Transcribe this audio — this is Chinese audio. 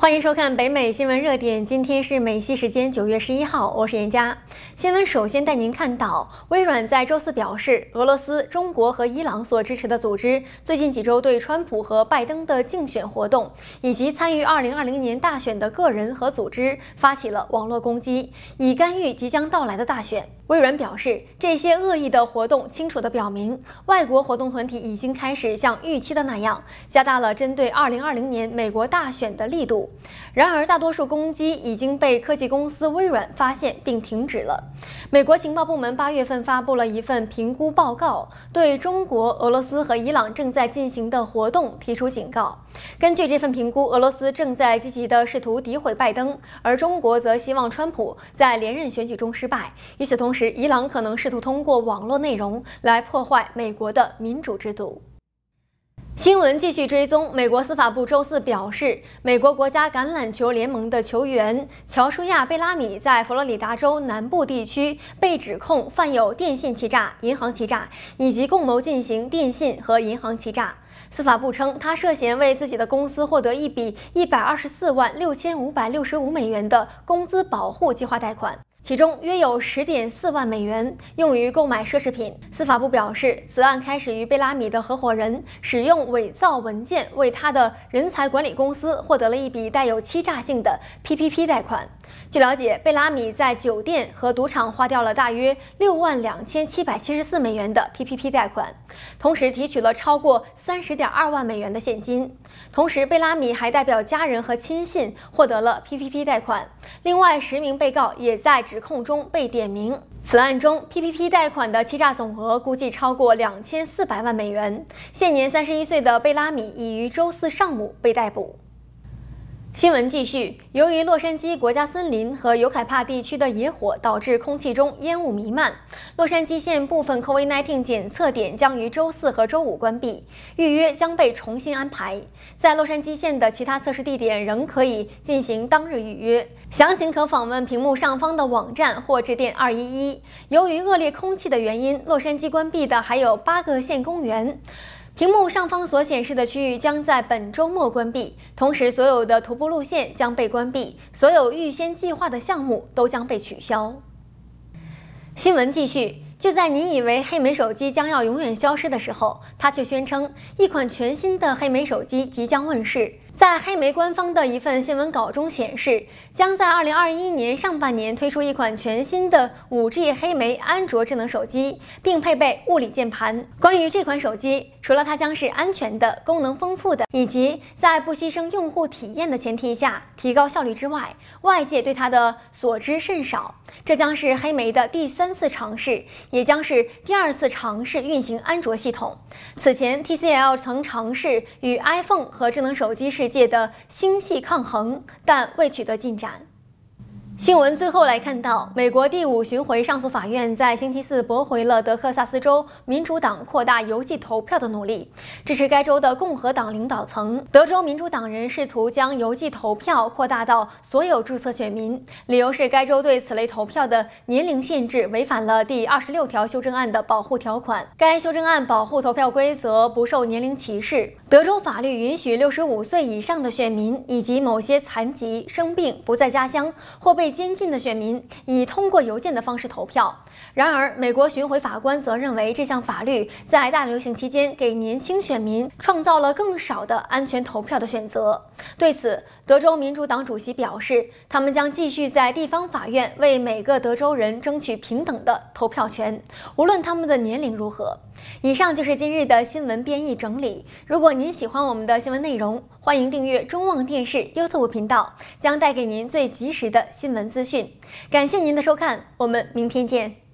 欢迎收看北美新闻热点。今天是美西时间九月十一号，我是严佳。新闻首先带您看到，微软在周四表示，俄罗斯、中国和伊朗所支持的组织最近几周对川普和拜登的竞选活动，以及参与二零二零年大选的个人和组织发起了网络攻击，以干预即将到来的大选。微软表示，这些恶意的活动清楚地表明，外国活动团体已经开始像预期的那样，加大了针对二零二零年美国大选的力度。然而，大多数攻击已经被科技公司微软发现并停止了。美国情报部门八月份发布了一份评估报告，对中国、俄罗斯和伊朗正在进行的活动提出警告。根据这份评估，俄罗斯正在积极地试图诋毁拜登，而中国则希望川普在连任选举中失败。与此同时，伊朗可能试图通过网络内容来破坏美国的民主制度。新闻继续追踪，美国司法部周四表示，美国国家橄榄球联盟的球员乔舒亚·贝拉米在佛罗里达州南部地区被指控犯有电信欺诈、银行欺诈以及共谋进行电信和银行欺诈。司法部称，他涉嫌为自己的公司获得一笔一百二十四万六千五百六十五美元的工资保护计划贷款。其中约有十点四万美元用于购买奢侈品。司法部表示，此案开始于贝拉米的合伙人使用伪造文件为他的人才管理公司获得了一笔带有欺诈性的 PPP 贷款。据了解，贝拉米在酒店和赌场花掉了大约六万两千七百七十四美元的 PPP 贷款，同时提取了超过三十点二万美元的现金。同时，贝拉米还代表家人和亲信获得了 PPP 贷款。另外，十名被告也在指控中被点名。此案中，PPP 贷款的欺诈总额估计超过两千四百万美元。现年三十一岁的贝拉米已于周四上午被逮捕。新闻继续，由于洛杉矶国家森林和尤凯帕地区的野火导致空气中烟雾弥漫，洛杉矶县部分 COVID-19 检测点将于周四和周五关闭，预约将被重新安排。在洛杉矶县的其他测试地点仍可以进行当日预约，详情可访问屏幕上方的网站或致电二一一。由于恶劣空气的原因，洛杉矶关闭的还有八个县公园。屏幕上方所显示的区域将在本周末关闭，同时所有的徒步路线将被关闭，所有预先计划的项目都将被取消。新闻继续，就在你以为黑莓手机将要永远消失的时候，它却宣称一款全新的黑莓手机即将问世。在黑莓官方的一份新闻稿中显示，将在二零二一年上半年推出一款全新的五 G 黑莓安卓智能手机，并配备物理键盘。关于这款手机，除了它将是安全的、功能丰富的，以及在不牺牲用户体验的前提下提高效率之外，外界对它的所知甚少。这将是黑莓的第三次尝试，也将是第二次尝试运行安卓系统。此前，TCL 曾尝试与 iPhone 和智能手机世界的星系抗衡，但未取得进展。新闻最后来看到，美国第五巡回上诉法院在星期四驳回了德克萨斯州民主党扩大邮寄投票的努力。支持该州的共和党领导层德州民主党人试图将邮寄投票扩大到所有注册选民，理由是该州对此类投票的年龄限制违反了第二十六条修正案的保护条款。该修正案保护投票规则不受年龄歧视。德州法律允许六十五岁以上的选民以及某些残疾、生病、不在家乡或被被监禁的选民以通过邮件的方式投票。然而，美国巡回法官则认为这项法律在大流行期间给年轻选民创造了更少的安全投票的选择。对此，德州民主党主席表示，他们将继续在地方法院为每个德州人争取平等的投票权，无论他们的年龄如何。以上就是今日的新闻编译整理。如果您喜欢我们的新闻内容，欢迎订阅中望电视 YouTube 频道，将带给您最及时的新闻资讯。感谢您的收看，我们明天见。